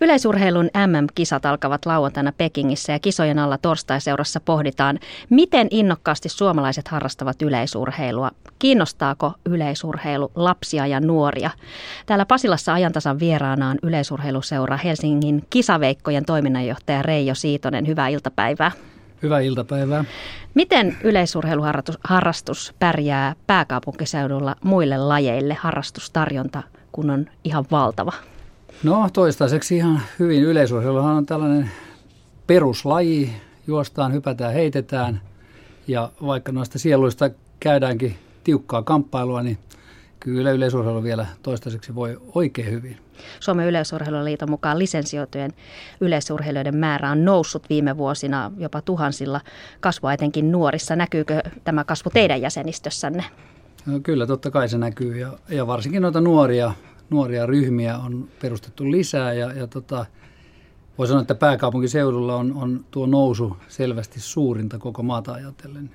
Yleisurheilun MM-kisat alkavat lauantaina Pekingissä ja kisojen alla torstaiseurassa pohditaan, miten innokkaasti suomalaiset harrastavat yleisurheilua. Kiinnostaako yleisurheilu lapsia ja nuoria? Täällä Pasilassa ajantasan vieraana on yleisurheiluseura Helsingin kisaveikkojen toiminnanjohtaja Reijo Siitonen. Hyvää iltapäivää. Hyvää iltapäivää. Miten yleisurheiluharrastus pärjää pääkaupunkiseudulla muille lajeille harrastustarjonta, kun on ihan valtava? No toistaiseksi ihan hyvin. Yleisurheiluhan on tällainen peruslaji. Juostaan, hypätään, heitetään. Ja vaikka noista sieluista käydäänkin tiukkaa kamppailua, niin kyllä yleisurheilu vielä toistaiseksi voi oikein hyvin. Suomen yleisurheiluliiton mukaan lisensioitujen yleisurheilijoiden määrä on noussut viime vuosina jopa tuhansilla kasvua etenkin nuorissa. Näkyykö tämä kasvu teidän jäsenistössänne? No, kyllä, totta kai se näkyy ja, ja varsinkin noita nuoria nuoria ryhmiä on perustettu lisää ja, ja tota, voi sanoa, että pääkaupunkiseudulla on, on tuo nousu selvästi suurinta koko maata ajatellen.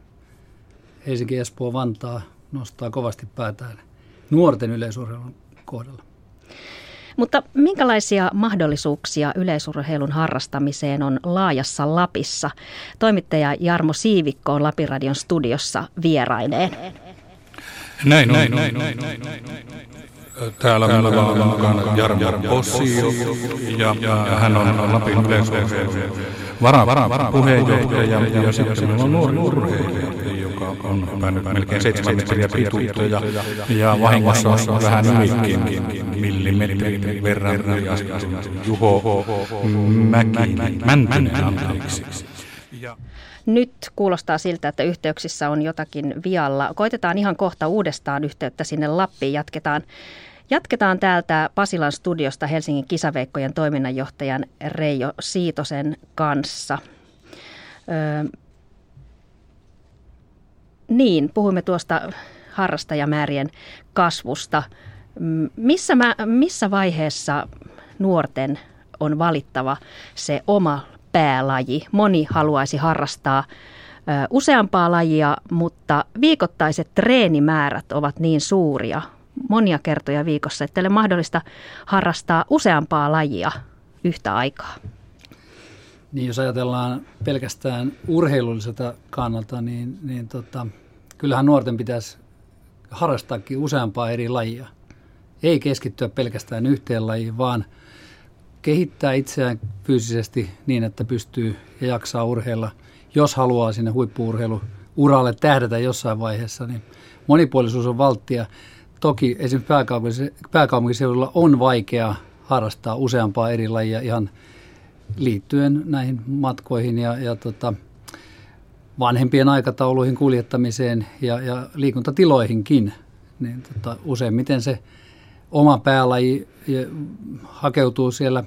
Helsinki, Espoo, Vantaa nostaa kovasti päätään nuorten yleisurheilun kohdalla. Mutta minkälaisia mahdollisuuksia yleisurheilun harrastamiseen on laajassa Lapissa? Toimittaja Jarmo Siivikko on Lapiradion studiossa vieraineen. Näin on. Näin, näin, näin, näin, näin, näin. Täällä meillä on mukana Jarmo Possio ja, ja hän on Lapin yleisurheilun vara, vara, puheenjohtaja ja, sitten meillä on nuori urheilija, joka on hypännyt melkein 7 metriä pituutta. Ja, ja vahingossa on vähän ylikin millimetrin verran Juho Mäkinen, Mäntynen anteeksi. Nyt kuulostaa siltä, että yhteyksissä on jotakin vialla. Koitetaan ihan kohta uudestaan yhteyttä sinne Lappiin. Jatketaan, jatketaan täältä Pasilan studiosta Helsingin kisaveikkojen toiminnanjohtajan Reijo Siitosen kanssa. Öö, niin, puhuimme tuosta harrastajamäärien kasvusta. Missä, mä, missä vaiheessa nuorten on valittava se oma päälaji. Moni haluaisi harrastaa useampaa lajia, mutta viikoittaiset treenimäärät ovat niin suuria monia kertoja viikossa, että ei ole mahdollista harrastaa useampaa lajia yhtä aikaa. Niin, jos ajatellaan pelkästään urheilulliselta kannalta, niin, niin tota, kyllähän nuorten pitäisi harrastaakin useampaa eri lajia. Ei keskittyä pelkästään yhteen lajiin, vaan – kehittää itseään fyysisesti niin, että pystyy ja jaksaa urheilla. Jos haluaa sinne huippuurheiluuralle tähdätä jossain vaiheessa, niin monipuolisuus on valttia. Toki esimerkiksi pääkaupunkiseudulla on vaikea harrastaa useampaa eri lajia ihan liittyen näihin matkoihin ja, ja tota, vanhempien aikatauluihin kuljettamiseen ja, ja liikuntatiloihinkin. Niin tota, useimmiten se oma päälaji hakeutuu siellä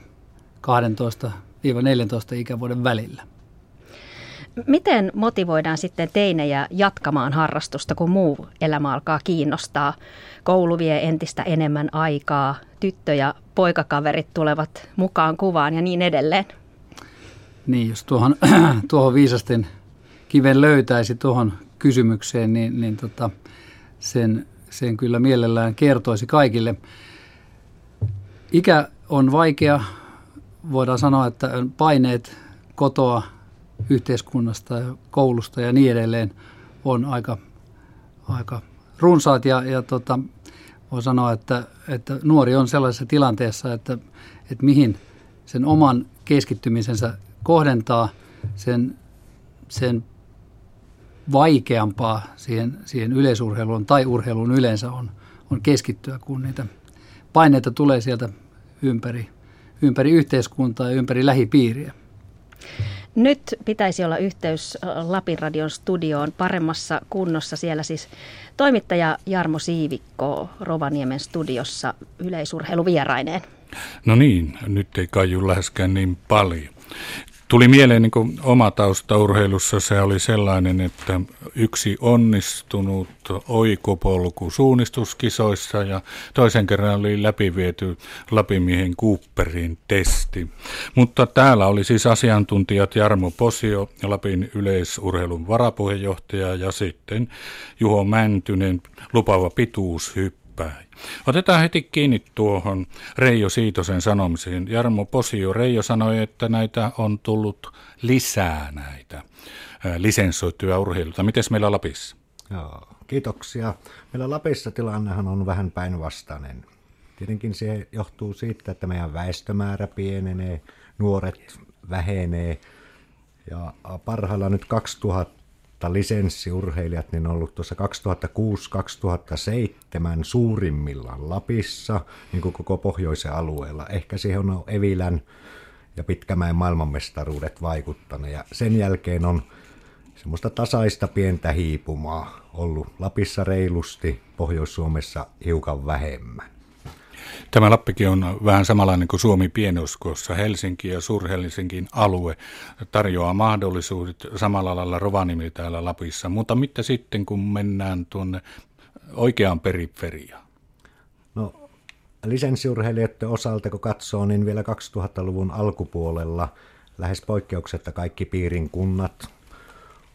12-14 ikävuoden välillä. Miten motivoidaan sitten teinejä jatkamaan harrastusta, kun muu elämä alkaa kiinnostaa? Koulu vie entistä enemmän aikaa, tyttö- ja poikakaverit tulevat mukaan kuvaan ja niin edelleen. Niin, jos tuohon, tuohon viisasten kiven löytäisi tuohon kysymykseen, niin, niin tota, sen sen kyllä mielellään kertoisi kaikille. Ikä on vaikea. Voidaan sanoa, että paineet kotoa, yhteiskunnasta ja koulusta ja niin edelleen on aika, aika runsaat ja, ja tota, voi sanoa, että, että nuori on sellaisessa tilanteessa, että, että mihin sen oman keskittymisensä kohdentaa, sen, sen vaikeampaa siihen, siihen yleisurheiluun tai urheiluun yleensä on, on keskittyä, kun niitä paineita tulee sieltä ympäri, ympäri yhteiskuntaa ja ympäri lähipiiriä. Nyt pitäisi olla yhteys Lapin radion studioon paremmassa kunnossa. Siellä siis toimittaja Jarmo Siivikko Rovaniemen studiossa yleisurheiluvieraineen. No niin, nyt ei kaiju läheskään niin paljon. Tuli mieleen niin oma tausta urheilussa, se oli sellainen, että yksi onnistunut oikopolku suunnistuskisoissa ja toisen kerran oli läpiviety Lapimiehen Cooperin testi. Mutta täällä oli siis asiantuntijat Jarmo Posio, Lapin yleisurheilun varapuheenjohtaja ja sitten Juho Mäntynen, lupaava pituushyppy päin. Otetaan heti kiinni tuohon Reijo Siitosen sanomiseen. Jarmo Posio, Reijo sanoi, että näitä on tullut lisää näitä lisenssoituja urheiluita. Miten meillä Lapissa? Joo, kiitoksia. Meillä Lapissa tilannehan on vähän päinvastainen. Tietenkin se johtuu siitä, että meidän väestömäärä pienenee, nuoret vähenee ja parhaillaan nyt 2000 lisenssiurheilijat niin on ollut tuossa 2006-2007 suurimmillaan Lapissa, niin kuin koko pohjoisen alueella. Ehkä siihen on Evilän ja Pitkämäen maailmanmestaruudet vaikuttaneet. Ja sen jälkeen on semmoista tasaista pientä hiipumaa ollut Lapissa reilusti, Pohjois-Suomessa hiukan vähemmän. Tämä Lappikin on vähän samanlainen kuin Suomi pienoskossa. Helsinki ja Suur-Helsingin alue tarjoaa mahdollisuudet samalla lailla Rovaniemi täällä Lapissa. Mutta mitä sitten, kun mennään tuonne oikeaan periferiaan? No lisenssiurheilijoiden osalta, kun katsoo, niin vielä 2000-luvun alkupuolella lähes poikkeuksetta kaikki piirin kunnat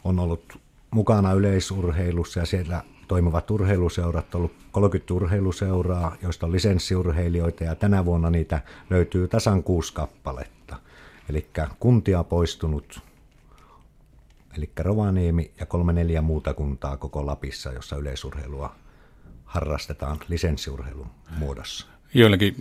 on ollut mukana yleisurheilussa ja siellä toimivat urheiluseurat, on ollut 30 urheiluseuraa, joista on lisenssiurheilijoita ja tänä vuonna niitä löytyy tasan kuusi kappaletta. Eli kuntia poistunut, eli Rovaniemi ja kolme neljä muuta kuntaa koko Lapissa, jossa yleisurheilua harrastetaan lisenssiurheilun muodossa. Joillakin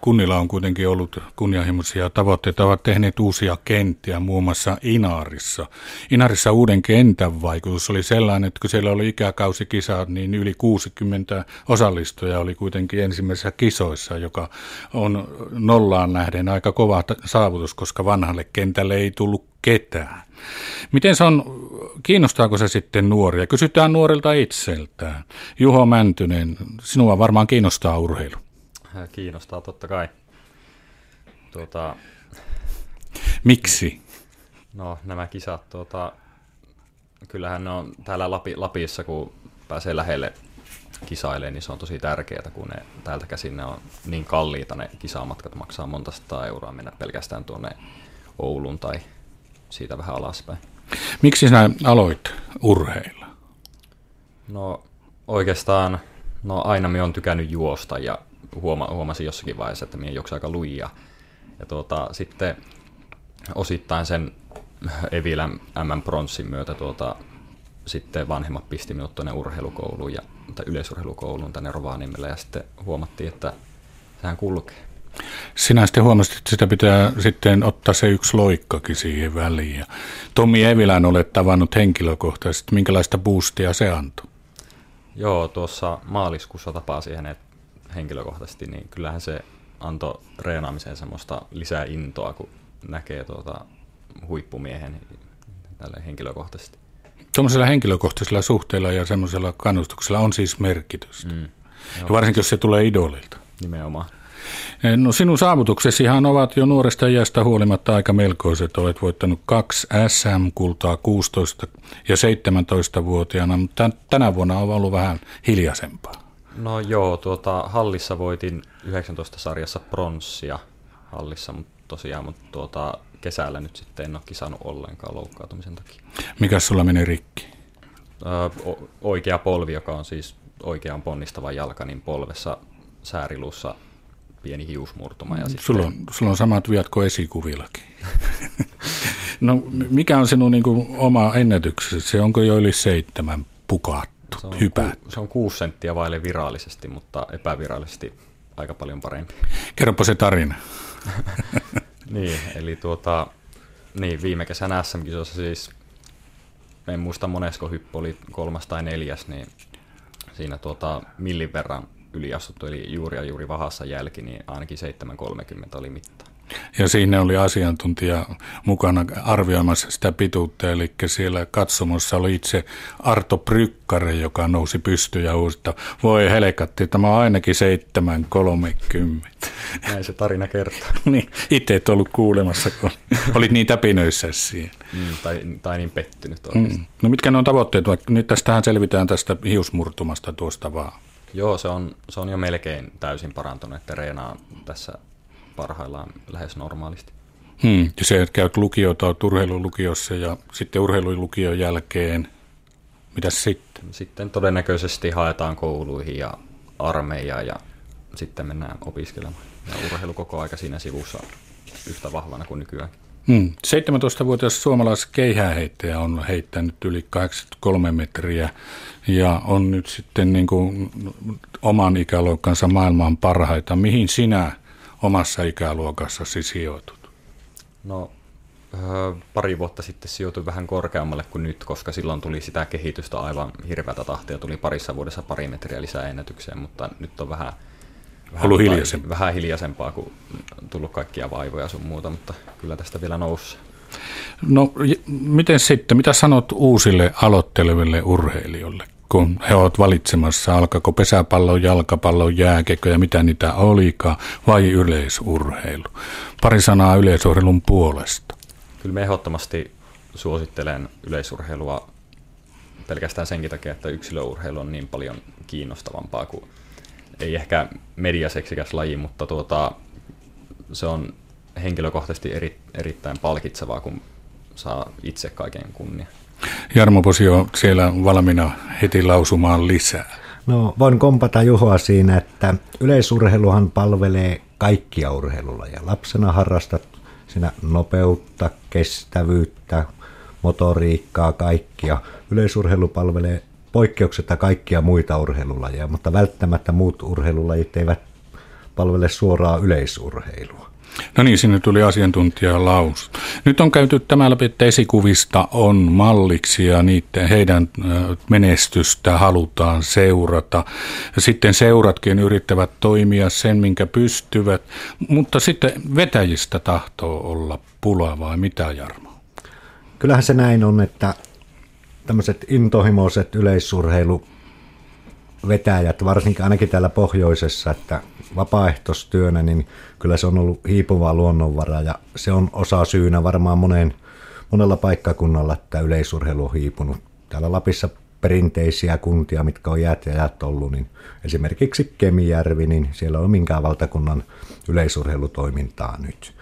kunnilla on kuitenkin ollut kunnianhimoisia tavoitteita, ovat tehneet uusia kenttiä, muun muassa Inaarissa. Inaarissa uuden kentän vaikutus oli sellainen, että kun siellä oli ikäkausikisat, niin yli 60 osallistujaa oli kuitenkin ensimmäisissä kisoissa, joka on nollaan nähden aika kova saavutus, koska vanhalle kentälle ei tullut ketään. Miten se on, kiinnostaako se sitten nuoria? Kysytään nuorilta itseltään. Juho Mäntynen, sinua varmaan kiinnostaa urheilu. Äh, kiinnostaa totta kai. Tuota, Miksi? No nämä kisat, tuota, kyllähän ne on täällä Lapi, Lapissa, kun pääsee lähelle kisailemaan, niin se on tosi tärkeää, kun ne täältä käsin ne on niin kalliita ne kisamatkat, maksaa monta sataa euroa mennä pelkästään tuonne Ouluun tai siitä vähän alaspäin. Miksi sinä aloit urheilla? No oikeastaan, no aina me on tykännyt juosta ja huoma, huomasin jossakin vaiheessa, että minä juoksin aika lujia. Ja tuota, sitten osittain sen Evilän M Pronssin myötä tuota, sitten vanhemmat pisti minut tuonne urheilukouluun ja, tai yleisurheilukouluun tänne Rovaniemelle ja sitten huomattiin, että sehän kulkee. Sinä sitten huomasit, että sitä pitää sitten ottaa se yksi loikkakin siihen väliin. Ja Tommi Evilän olet tavannut henkilökohtaisesti. Minkälaista boostia se antoi? Joo, tuossa maaliskuussa tapasin hänet henkilökohtaisesti, niin kyllähän se antoi treenaamiseen semmoista lisää intoa, kun näkee tuota huippumiehen tälle henkilökohtaisesti. Tuollaisella henkilökohtaisella suhteella ja semmoisella kannustuksella on siis merkitystä. Mm. Ja varsinkin, jos se tulee idolilta. Nimenomaan. Eh, no sinun saavutuksesihan ovat jo nuoresta iästä huolimatta aika melkoiset. Olet voittanut kaksi SM-kultaa 16 ja 17-vuotiaana, mutta tänä vuonna on ollut vähän hiljaisempaa. No joo, tuota, hallissa voitin 19 sarjassa pronssia hallissa, mutta tosiaan, mutta tuota, kesällä nyt sitten en ole kisannut ollenkaan loukkaantumisen takia. Mikä sulla meni rikki? Öö, oikea polvi, joka on siis oikean ponnistava jalka, niin polvessa sääriluussa pieni hiusmurtuma. Ja sitten... sulla, on, sulla on samat viat kuin esikuvillakin. no mikä on sinun niin kuin, oma ennätyksesi? Se onko jo yli seitsemän pukat? Se on, hypätty. Se on kuusi senttiä vaille virallisesti, mutta epävirallisesti aika paljon parempi. Kerropa se tarina. niin, eli tuota, niin, viime kesänä SM-kisossa siis, en muista monesko hyppy oli kolmas tai neljäs, niin siinä tuota, millin verran yliastuttu, eli juuri ja juuri vahassa jälki, niin ainakin 7.30 oli mitta. Ja siinä oli asiantuntija mukana arvioimassa sitä pituutta, eli siellä katsomossa oli itse Arto Prykkare, joka nousi pystyyn ja huusi, että voi helkatti, tämä on ainakin 7.30. Näin se tarina kertoo. niin, itse et ollut kuulemassa, kun olit niin täpinöissä siihen. Mm, tai, tai niin pettynyt Mm. No mitkä ne on tavoitteet, nyt tästähän selvitään tästä hiusmurtumasta tuosta vaan. Joo, se on, se on jo melkein täysin parantunut, että Reena on tässä parhaillaan lähes normaalisti. Hmm. Ja se, että käyt lukiota, olet urheilulukiossa ja sitten urheilulukion jälkeen, mitä sitten? Sitten todennäköisesti haetaan kouluihin ja armeijaan ja sitten mennään opiskelemaan. Ja urheilu koko aika siinä sivussa yhtä vahvana kuin nykyään. Hmm. 17-vuotias suomalais keihääheittäjä on heittänyt yli 83 metriä ja on nyt sitten niin kuin oman ikäluokkansa maailman parhaita. Mihin sinä omassa ikäluokassasi sijoitut? No pari vuotta sitten sijoitui vähän korkeammalle kuin nyt, koska silloin tuli sitä kehitystä aivan hirveätä tahtia. Tuli parissa vuodessa pari metriä lisää ennätykseen, mutta nyt on vähän, vähän, Ollut hiljaisempaa. vähän hiljaisempaa, kun tullut kaikkia vaivoja sun muuta, mutta kyllä tästä vielä nousi. No miten sitten, mitä sanot uusille aloitteleville urheilijoille, kun he ovat valitsemassa, alkaako pesäpallo, jalkapallo, jääkekö ja mitä niitä olikaan, vai yleisurheilu? Pari sanaa yleisurheilun puolesta. Kyllä me ehdottomasti suosittelen yleisurheilua pelkästään senkin takia, että yksilöurheilu on niin paljon kiinnostavampaa kuin ei ehkä mediaseksikäs laji, mutta tuota, se on henkilökohtaisesti eri, erittäin palkitsevaa, kun saa itse kaiken kunnia. Jarmo Posio siellä valmiina heti lausumaan lisää. No voin kompata Juhoa siinä, että yleisurheiluhan palvelee kaikkia urheilulajeja. Lapsena harrastat siinä nopeutta, kestävyyttä, motoriikkaa, kaikkia. Yleisurheilu palvelee poikkeuksetta kaikkia muita urheilulajeja, mutta välttämättä muut urheilulajit eivät palvele suoraa yleisurheilua. No niin, sinne tuli asiantuntija laus. Nyt on käyty tämä läpi, että esikuvista on malliksi ja niiden, heidän menestystä halutaan seurata. Sitten seuratkin yrittävät toimia sen, minkä pystyvät, mutta sitten vetäjistä tahtoo olla pula vai mitä Jarmo? Kyllähän se näin on, että tämmöiset intohimoiset yleisurheilu vetäjät, varsinkin ainakin täällä pohjoisessa, että vapaaehtoistyönä, niin kyllä se on ollut hiipuvaa luonnonvara ja se on osa syynä varmaan moneen, monella paikkakunnalla, että yleisurheilu on hiipunut. Täällä Lapissa perinteisiä kuntia, mitkä on jäät ja jäät ollut, niin esimerkiksi Kemijärvi, niin siellä on minkään valtakunnan yleisurheilutoimintaa nyt.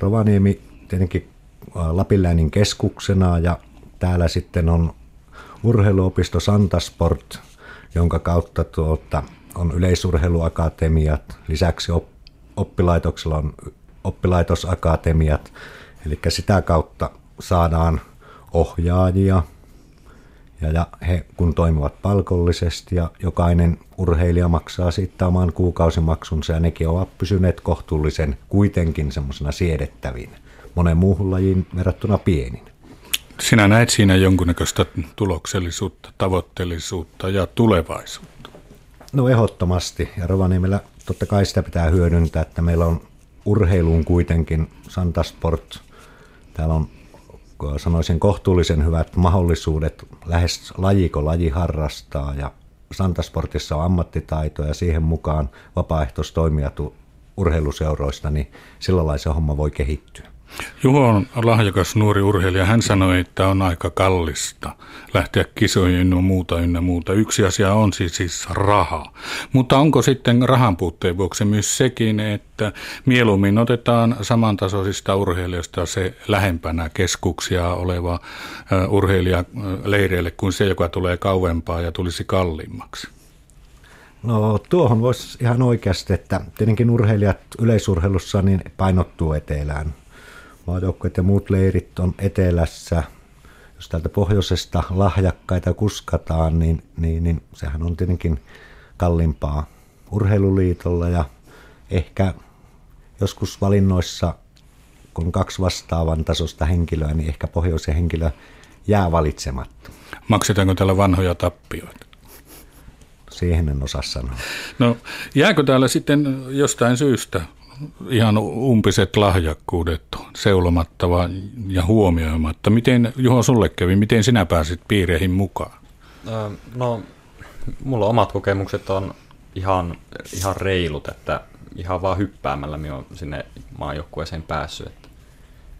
Rovaniemi tietenkin Lapinläänin keskuksena ja täällä sitten on urheiluopisto Santasport, jonka kautta tuota, on yleisurheiluakatemiat, lisäksi oppilaitoksella on oppilaitosakatemiat, eli sitä kautta saadaan ohjaajia, ja, he kun toimivat palkollisesti ja jokainen urheilija maksaa sitten oman kuukausimaksunsa ja nekin ovat pysyneet kohtuullisen kuitenkin semmoisena siedettävin monen muuhun lajiin verrattuna pienin. Sinä näet siinä jonkunnäköistä tuloksellisuutta, tavoitteellisuutta ja tulevaisuutta. No ehdottomasti. Ja Rovaniemellä totta kai sitä pitää hyödyntää, että meillä on urheiluun kuitenkin Santasport. Täällä on sanoisin kohtuullisen hyvät mahdollisuudet lähes lajiko laji harrastaa ja Santasportissa on ammattitaito ja siihen mukaan vapaaehtoistoimijat urheiluseuroista, niin sillä lailla se homma voi kehittyä. Juho on lahjakas nuori urheilija. Hän sanoi, että on aika kallista lähteä kisoihin ynnä muuta ynnä muuta. Yksi asia on siis, siis raha. Mutta onko sitten rahan puutteen vuoksi myös sekin, että mieluummin otetaan samantasoisista urheilijoista se lähempänä keskuksia oleva urheilija leireille kuin se, joka tulee kauempaa ja tulisi kalliimmaksi? No tuohon voisi ihan oikeasti, että tietenkin urheilijat yleisurheilussa niin painottuu etelään maajoukkueet ja muut leirit on etelässä. Jos täältä pohjoisesta lahjakkaita kuskataan, niin, niin, niin sehän on tietenkin kalliimpaa urheiluliitolla ja ehkä joskus valinnoissa, kun kaksi vastaavan tasosta henkilöä, niin ehkä pohjoisen henkilö jää valitsematta. Maksetaanko täällä vanhoja tappioita? Siihen en osaa sanoa. No jääkö täällä sitten jostain syystä ihan umpiset lahjakkuudet seulomatta ja huomioimatta. Miten, Juho, sulle kävi, miten sinä pääsit piireihin mukaan? No, mulla omat kokemukset on ihan, ihan reilut, että ihan vaan hyppäämällä minä olen sinne maajoukkueeseen päässyt. Että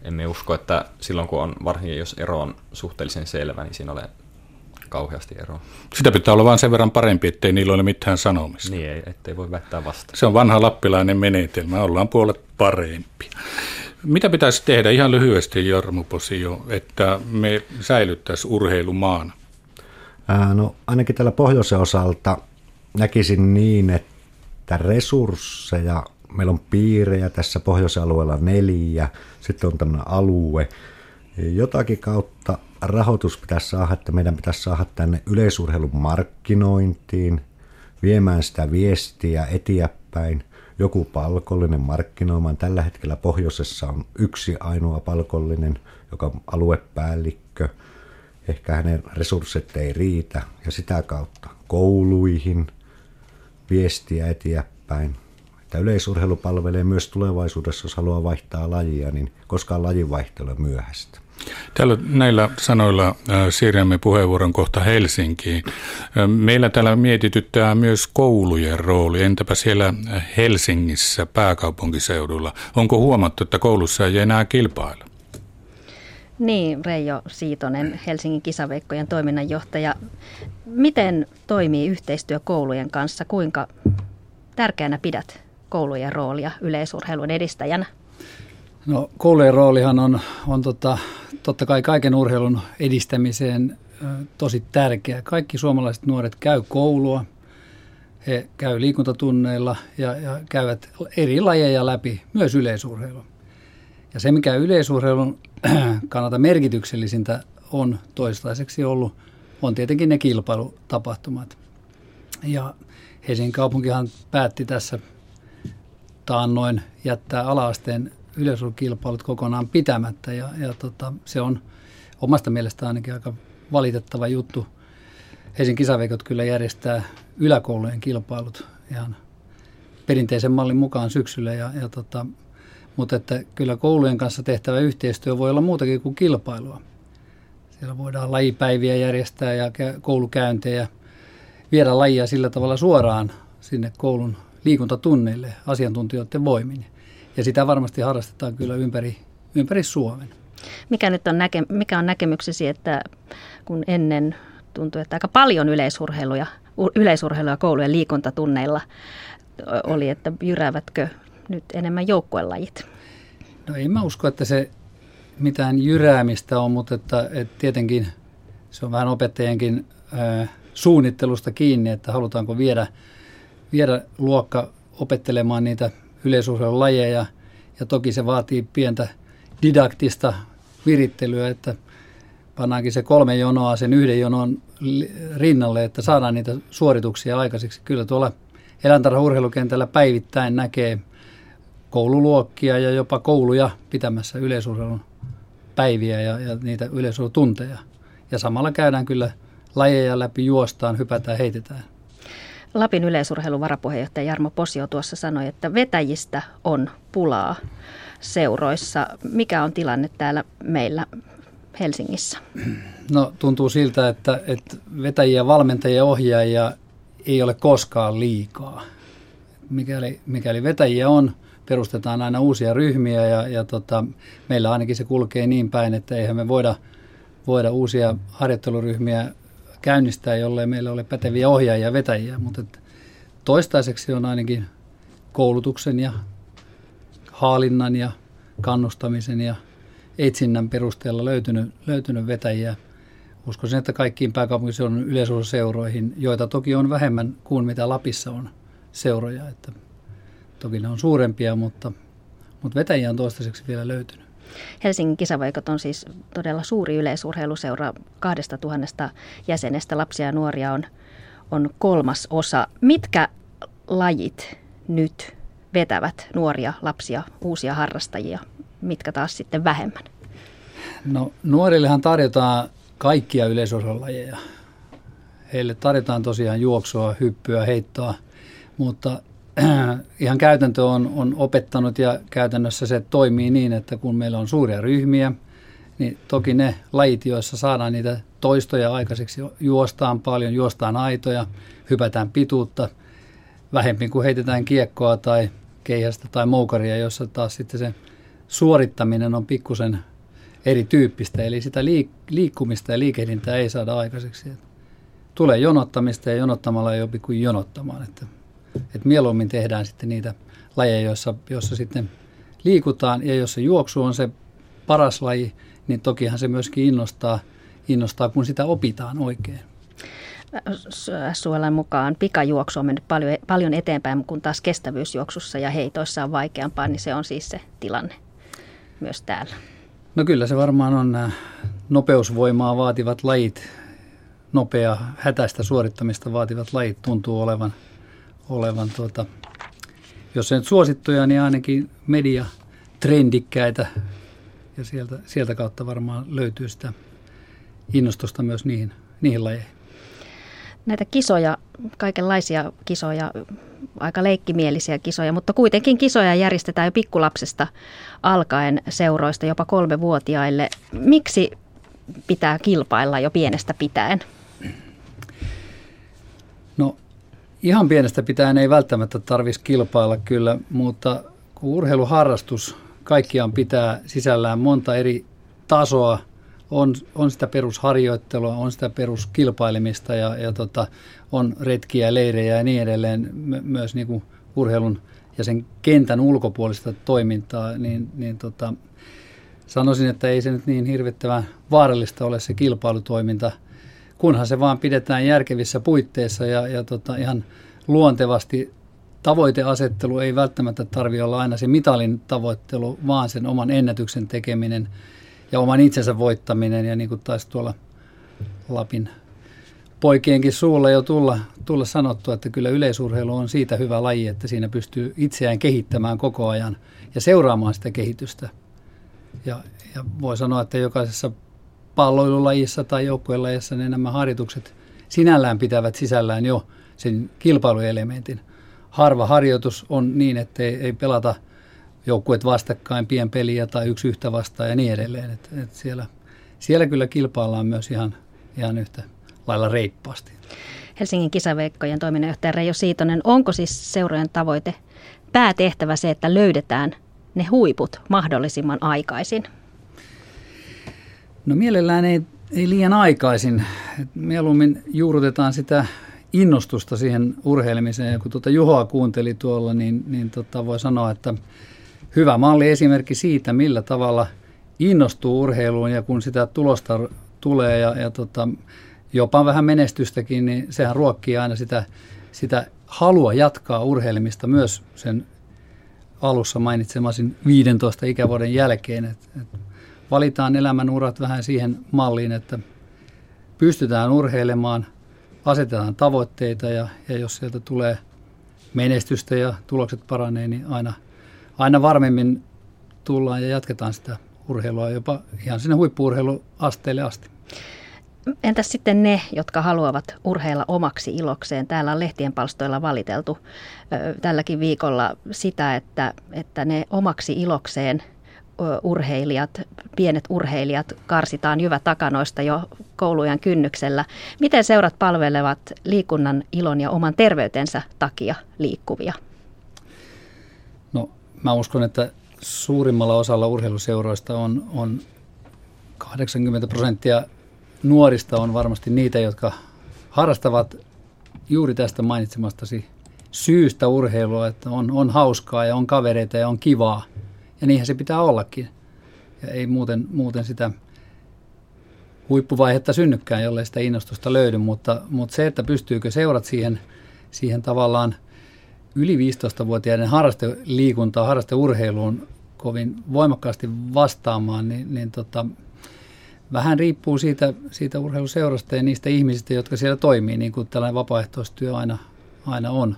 emme usko, että silloin kun on, varsinkin jos ero on suhteellisen selvä, niin siinä ole kauheasti eroa. Sitä pitää olla vain sen verran parempi, ettei niillä ole mitään sanomista. Niin, ei, ettei voi väittää vastaan. Se on vanha lappilainen menetelmä, ollaan puolet parempi. Mitä pitäisi tehdä ihan lyhyesti, Jormu Posio, että me säilyttäisiin urheilumaan? Ää, no ainakin tällä pohjoisen osalta näkisin niin, että resursseja, meillä on piirejä tässä pohjoisalueella neljä, sitten on tämmöinen alue, jotakin kautta rahoitus pitäisi saada, että meidän pitäisi saada tänne yleisurheilun markkinointiin, viemään sitä viestiä eteenpäin, joku palkollinen markkinoimaan. Tällä hetkellä pohjoisessa on yksi ainoa palkollinen, joka on aluepäällikkö. Ehkä hänen resurssit ei riitä ja sitä kautta kouluihin viestiä eteenpäin. Että yleisurheilu palvelee myös tulevaisuudessa, jos haluaa vaihtaa lajia, niin koskaan lajinvaihtelu myöhäistä. Täällä näillä sanoilla äh, siirrämme puheenvuoron kohta Helsinkiin. Äh, meillä täällä mietityttää myös koulujen rooli. Entäpä siellä Helsingissä pääkaupunkiseudulla? Onko huomattu, että koulussa ei enää kilpailla? Niin, Reijo Siitonen, Helsingin kisaveikkojen toiminnanjohtaja. Miten toimii yhteistyö koulujen kanssa? Kuinka tärkeänä pidät koulujen roolia yleisurheilun edistäjänä? No koulujen roolihan on, on tota, totta kai kaiken urheilun edistämiseen tosi tärkeä. Kaikki suomalaiset nuoret käy koulua, he käy liikuntatunneilla ja, ja käyvät eri lajeja läpi, myös yleisurheilua. Ja se, mikä yleisurheilun kannalta merkityksellisintä on toistaiseksi ollut, on tietenkin ne kilpailutapahtumat. Ja Helsingin kaupunkihan päätti tässä taannoin jättää alaasteen yleisurheilukilpailut kokonaan pitämättä ja, ja tota, se on omasta mielestä ainakin aika valitettava juttu. Helsingin kisaveikot kyllä järjestää yläkoulujen kilpailut ihan perinteisen mallin mukaan syksyllä, ja, ja tota, mutta että kyllä koulujen kanssa tehtävä yhteistyö voi olla muutakin kuin kilpailua. Siellä voidaan lajipäiviä järjestää ja koulukäyntejä, viedä lajia sillä tavalla suoraan sinne koulun liikuntatunneille asiantuntijoiden voimin. Ja sitä varmasti harrastetaan kyllä ympäri, ympäri Suomen. Mikä nyt on, näke, mikä on näkemyksesi, että kun ennen tuntui, että aika paljon yleisurheiluja, yleisurheiluja koulujen liikuntatunneilla oli, että jyräävätkö nyt enemmän joukkuelajit? No en mä usko, että se mitään jyräämistä on, mutta että, että tietenkin se on vähän opettajienkin ää, suunnittelusta kiinni, että halutaanko viedä, viedä luokka opettelemaan niitä yleisurheilun lajeja ja toki se vaatii pientä didaktista virittelyä, että pannaankin se kolme jonoa sen yhden jonon rinnalle, että saadaan niitä suorituksia aikaiseksi. Kyllä tuolla eläintarhaurheilukentällä päivittäin näkee koululuokkia ja jopa kouluja pitämässä yleisurheilun päiviä ja, ja niitä yleisurheilutunteja. Ja samalla käydään kyllä lajeja läpi, juostaan, hypätään, heitetään. Lapin yleisurheilun varapuheenjohtaja Jarmo Posio tuossa sanoi, että vetäjistä on pulaa seuroissa. Mikä on tilanne täällä meillä Helsingissä? No tuntuu siltä, että, että vetäjiä, valmentajia, ohjaajia ei ole koskaan liikaa. Mikäli, mikäli vetäjiä on, perustetaan aina uusia ryhmiä ja, ja tota, meillä ainakin se kulkee niin päin, että eihän me voida, voida uusia harjoitteluryhmiä käynnistää, jollei meillä ole päteviä ohjaajia ja vetäjiä, mutta toistaiseksi on ainakin koulutuksen ja haalinnan ja kannustamisen ja etsinnän perusteella löytynyt, löytynyt vetäjiä. Uskoisin, että kaikkiin pääkaupunkiseudun yleisurheiluseuroihin, joita toki on vähemmän kuin mitä Lapissa on seuroja. Että toki ne on suurempia, mutta, mutta vetäjiä on toistaiseksi vielä löytynyt. Helsingin kisavaikot on siis todella suuri yleisurheiluseura. Kahdesta tuhannesta jäsenestä lapsia ja nuoria on, on kolmas osa. Mitkä lajit nyt vetävät nuoria, lapsia, uusia harrastajia? Mitkä taas sitten vähemmän? No nuorillehan tarjotaan kaikkia yleisurheilulajeja. Heille tarjotaan tosiaan juoksua, hyppyä, heittoa, mutta ihan käytäntö on, on opettanut ja käytännössä se toimii niin, että kun meillä on suuria ryhmiä, niin toki ne lajit, joissa saadaan niitä toistoja aikaiseksi, juostaan paljon, juostaan aitoja, hypätään pituutta, vähempi kuin heitetään kiekkoa tai keihästä tai moukaria, jossa taas sitten se suorittaminen on pikkusen erityyppistä, eli sitä liik- liikkumista ja liikehdintää ei saada aikaiseksi. Tulee jonottamista ja jonottamalla ei opi kuin jonottamaan, että että mieluummin tehdään sitten niitä lajeja, joissa, joissa sitten liikutaan ja jos se juoksu on se paras laji, niin tokihan se myöskin innostaa, innostaa kun sitä opitaan oikein. SULn mukaan pikajuoksu on mennyt paljon, paljon eteenpäin, kun taas kestävyysjuoksussa ja heitoissa on vaikeampaa, niin se on siis se tilanne myös täällä. No kyllä se varmaan on nämä nopeusvoimaa vaativat lajit, nopea hätäistä suorittamista vaativat lajit tuntuu olevan, olevan tuota, jos nyt suosittuja, niin ainakin media trendikkäitä ja sieltä, sieltä kautta varmaan löytyy sitä innostusta myös niihin, niihin lajeihin. Näitä kisoja, kaikenlaisia kisoja, aika leikkimielisiä kisoja, mutta kuitenkin kisoja järjestetään jo pikkulapsesta alkaen seuroista jopa kolmevuotiaille. Miksi pitää kilpailla jo pienestä pitäen? No ihan pienestä pitäen ei välttämättä tarvitsisi kilpailla kyllä, mutta kun urheiluharrastus kaikkiaan pitää sisällään monta eri tasoa, on, on sitä perusharjoittelua, on sitä peruskilpailemista ja, ja tota, on retkiä, leirejä ja niin edelleen, myös niin kuin urheilun ja sen kentän ulkopuolista toimintaa, niin, niin tota, sanoisin, että ei se nyt niin hirvittävän vaarallista ole se kilpailutoiminta, kunhan se vaan pidetään järkevissä puitteissa ja, ja tota, ihan luontevasti tavoiteasettelu ei välttämättä tarvitse olla aina se mitalin tavoittelu, vaan sen oman ennätyksen tekeminen ja oman itsensä voittaminen. Ja niin kuin taisi tuolla Lapin poikienkin suulla jo tulla, tulla sanottu, että kyllä yleisurheilu on siitä hyvä laji, että siinä pystyy itseään kehittämään koko ajan ja seuraamaan sitä kehitystä. Ja, ja voi sanoa, että jokaisessa palloilulajissa tai joukkuelajissa niin nämä harjoitukset sinällään pitävät sisällään jo sen kilpailuelementin. Harva harjoitus on niin, että ei, ei pelata joukkueet vastakkain, pienpeliä tai yksi yhtä vastaan ja niin edelleen. Et, et siellä, siellä kyllä kilpaillaan myös ihan, ihan yhtä lailla reippaasti. Helsingin kisaveikkojen toiminnanjohtaja Reijo Siitonen, onko siis seurojen tavoite päätehtävä se, että löydetään ne huiput mahdollisimman aikaisin? No mielellään ei, ei liian aikaisin. Et mieluummin juurutetaan sitä innostusta siihen urheilemiseen. Ja kun tuota Juhoa kuunteli tuolla, niin, niin tota voi sanoa, että hyvä malli esimerkki siitä, millä tavalla innostuu urheiluun ja kun sitä tulosta tulee ja, ja tota, jopa vähän menestystäkin, niin sehän ruokkii aina sitä, sitä halua jatkaa urheilemista myös sen alussa mainitsemasin 15 ikävuoden jälkeen. Et, et valitaan elämän urat vähän siihen malliin, että pystytään urheilemaan, asetetaan tavoitteita ja, ja jos sieltä tulee menestystä ja tulokset paranee, niin aina, aina varmemmin tullaan ja jatketaan sitä urheilua jopa ihan sinne huippuurheiluasteelle asti. Entäs sitten ne, jotka haluavat urheilla omaksi ilokseen? Täällä on lehtien palstoilla valiteltu tälläkin viikolla sitä, että, että ne omaksi ilokseen urheilijat, pienet urheilijat karsitaan jyvä takanoista jo koulujen kynnyksellä. Miten seurat palvelevat liikunnan ilon ja oman terveytensä takia liikkuvia? No mä uskon, että suurimmalla osalla urheiluseuroista on, on 80 prosenttia nuorista on varmasti niitä, jotka harrastavat juuri tästä mainitsemastasi syystä urheilua, että on, on hauskaa ja on kavereita ja on kivaa. Ja niinhän se pitää ollakin. Ja ei muuten, muuten sitä huippuvaihetta synnykään, jollei sitä innostusta löydy, mutta, mutta se, että pystyykö seurat siihen, siihen tavallaan yli 15-vuotiaiden harrasteliikuntaa, harrasteurheiluun kovin voimakkaasti vastaamaan, niin, niin tota, vähän riippuu siitä, siitä urheiluseurasta ja niistä ihmisistä, jotka siellä toimii, niin kuin tällainen vapaaehtoistyö aina, aina on.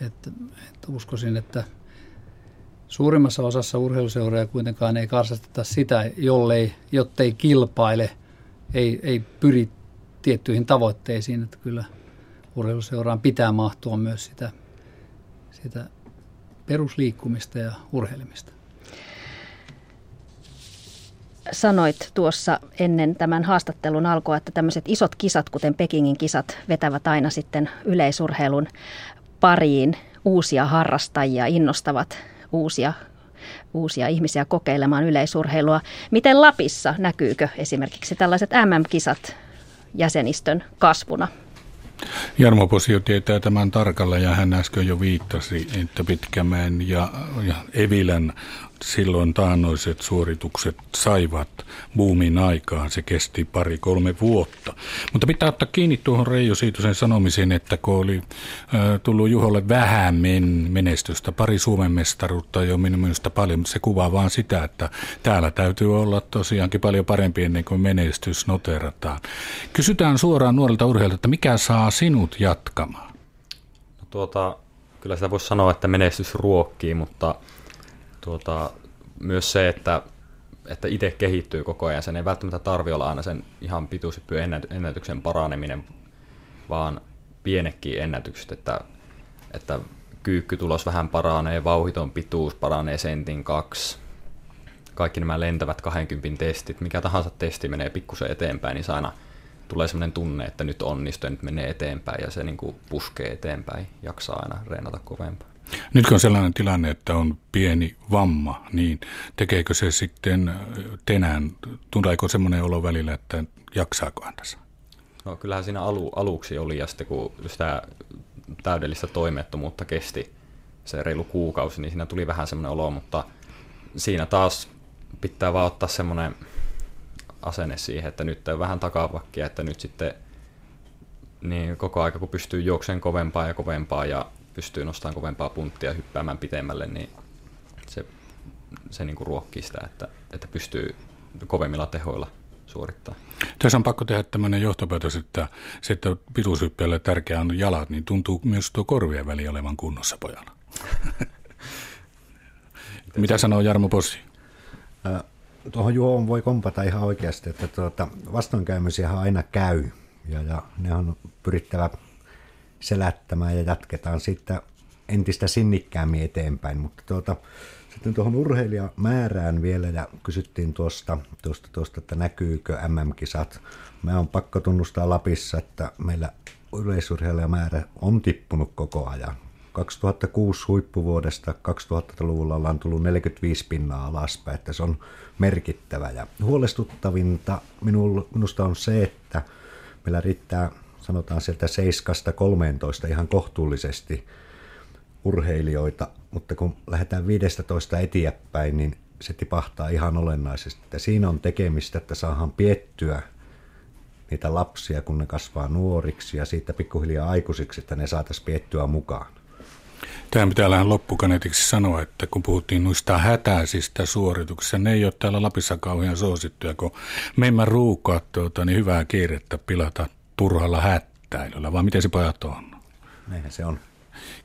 Et, et uskoisin, että suurimmassa osassa urheiluseuroja kuitenkaan ei karsasteta sitä, jollei, jottei kilpaile, ei, ei pyri tiettyihin tavoitteisiin, että kyllä urheiluseuraan pitää mahtua myös sitä, sitä perusliikkumista ja urheilemista. Sanoit tuossa ennen tämän haastattelun alkua, että tämmöiset isot kisat, kuten Pekingin kisat, vetävät aina sitten yleisurheilun pariin. Uusia harrastajia, innostavat uusia, uusia ihmisiä kokeilemaan yleisurheilua. Miten Lapissa näkyykö esimerkiksi tällaiset MM-kisat jäsenistön kasvuna? Jarmo Posio tietää tämän tarkalla ja hän äsken jo viittasi, että Pitkämäen ja, ja Evilän silloin taannoiset suoritukset saivat buumin aikaan. Se kesti pari-kolme vuotta. Mutta pitää ottaa kiinni tuohon Reijo Siitosen sanomiseen, että kun oli tullut Juholle vähän menestystä, pari Suomen mestaruutta jo minusta paljon, mutta se kuvaa vaan sitä, että täällä täytyy olla tosiaankin paljon parempi ennen kuin menestys noterataan. Kysytään suoraan nuorilta urheilta, että mikä saa sinut jatkamaan? No tuota, kyllä sitä voisi sanoa, että menestys ruokkii, mutta tuota, myös se, että, että itse kehittyy koko ajan. Sen ei välttämättä tarvi olla aina sen ihan pituushyppy ennätyksen paraneminen, vaan pienekin ennätykset, että, että kyykkytulos vähän paranee, vauhiton pituus paranee sentin kaksi, kaikki nämä lentävät 20 testit, mikä tahansa testi menee pikkusen eteenpäin, niin aina tulee sellainen tunne, että nyt onnistuu ja nyt menee eteenpäin ja se niin kuin puskee eteenpäin, jaksaa aina reenata kovempaa. Nyt kun on sellainen tilanne, että on pieni vamma, niin tekeekö se sitten tänään, tuleeko semmoinen olo välillä, että jaksaakohan tässä? No kyllähän siinä alu, aluksi oli ja sitten kun sitä täydellistä toimettomuutta kesti se reilu kuukausi, niin siinä tuli vähän semmoinen olo, mutta siinä taas pitää vaan ottaa semmoinen asenne siihen, että nyt on vähän takavakkia, että nyt sitten niin koko aika kun pystyy juokseen kovempaa ja kovempaa ja pystyy nostamaan kovempaa punttia ja hyppäämään pitemmälle, niin se, se niin kuin ruokkii sitä, että, että pystyy kovemmilla tehoilla suorittaa. Tässä on pakko tehdä tämmöinen johtopäätös, että se, että pituushyppääjälle tärkeää on jalat, niin tuntuu myös tuo korvien väli olevan kunnossa pojalla. Mitä sanoo Jarmo Possi? tuohon juohon voi kompata ihan oikeasti, että tuota, vastoinkäymisiä aina käy ja, ja ne on pyrittävä selättämään ja jatketaan sitten entistä sinnikkäämmin eteenpäin. Mutta tuota, sitten tuohon urheilijamäärään vielä ja kysyttiin tuosta, tuosta, tuosta että näkyykö MM-kisat. Me on pakko tunnustaa Lapissa, että meillä yleisurheilijamäärä on tippunut koko ajan. 2006 huippuvuodesta 2000-luvulla ollaan tullut 45 pinnaa alaspäin, että se on merkittävä. Ja huolestuttavinta minusta on se, että meillä riittää sanotaan sieltä 7-13 ihan kohtuullisesti urheilijoita, mutta kun lähdetään 15 eteenpäin, niin se tipahtaa ihan olennaisesti. Että siinä on tekemistä, että saadaan piettyä niitä lapsia, kun ne kasvaa nuoriksi ja siitä pikkuhiljaa aikuisiksi, että ne saataisiin piettyä mukaan. Tähän pitää lähden loppukaneetiksi sanoa, että kun puhuttiin noista hätäisistä suorituksista, ne ei ole täällä Lapissa kauhean suosittuja, kun me emme ruukaa tuota, niin hyvää kiirettä pilata turhalla hättäilyllä, vaan miten se pojat on? Näinhän se on.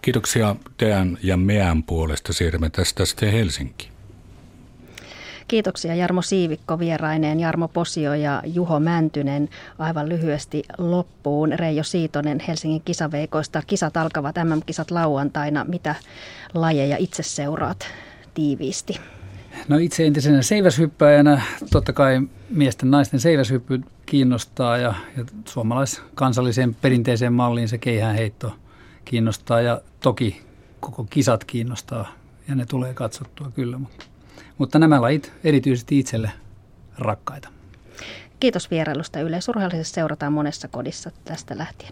Kiitoksia teidän ja meidän puolesta. Siirrymme tästä sitten Helsinkiin. Kiitoksia Jarmo Siivikko vieraineen, Jarmo Posio ja Juho Mäntynen. Aivan lyhyesti loppuun Reijo Siitonen Helsingin kisaveikoista. Kisat alkavat MM-kisat lauantaina. Mitä lajeja itse seuraat tiiviisti? No itse entisenä seiväshyppäjänä totta kai miesten naisten seiväshyppy kiinnostaa ja, ja suomalaiskansalliseen perinteiseen malliin se keihäänheitto kiinnostaa ja toki koko kisat kiinnostaa ja ne tulee katsottua kyllä, mutta mutta nämä lajit erityisesti itselle rakkaita. Kiitos vierailusta. Yleisurheilussa seurataan monessa kodissa tästä lähtien.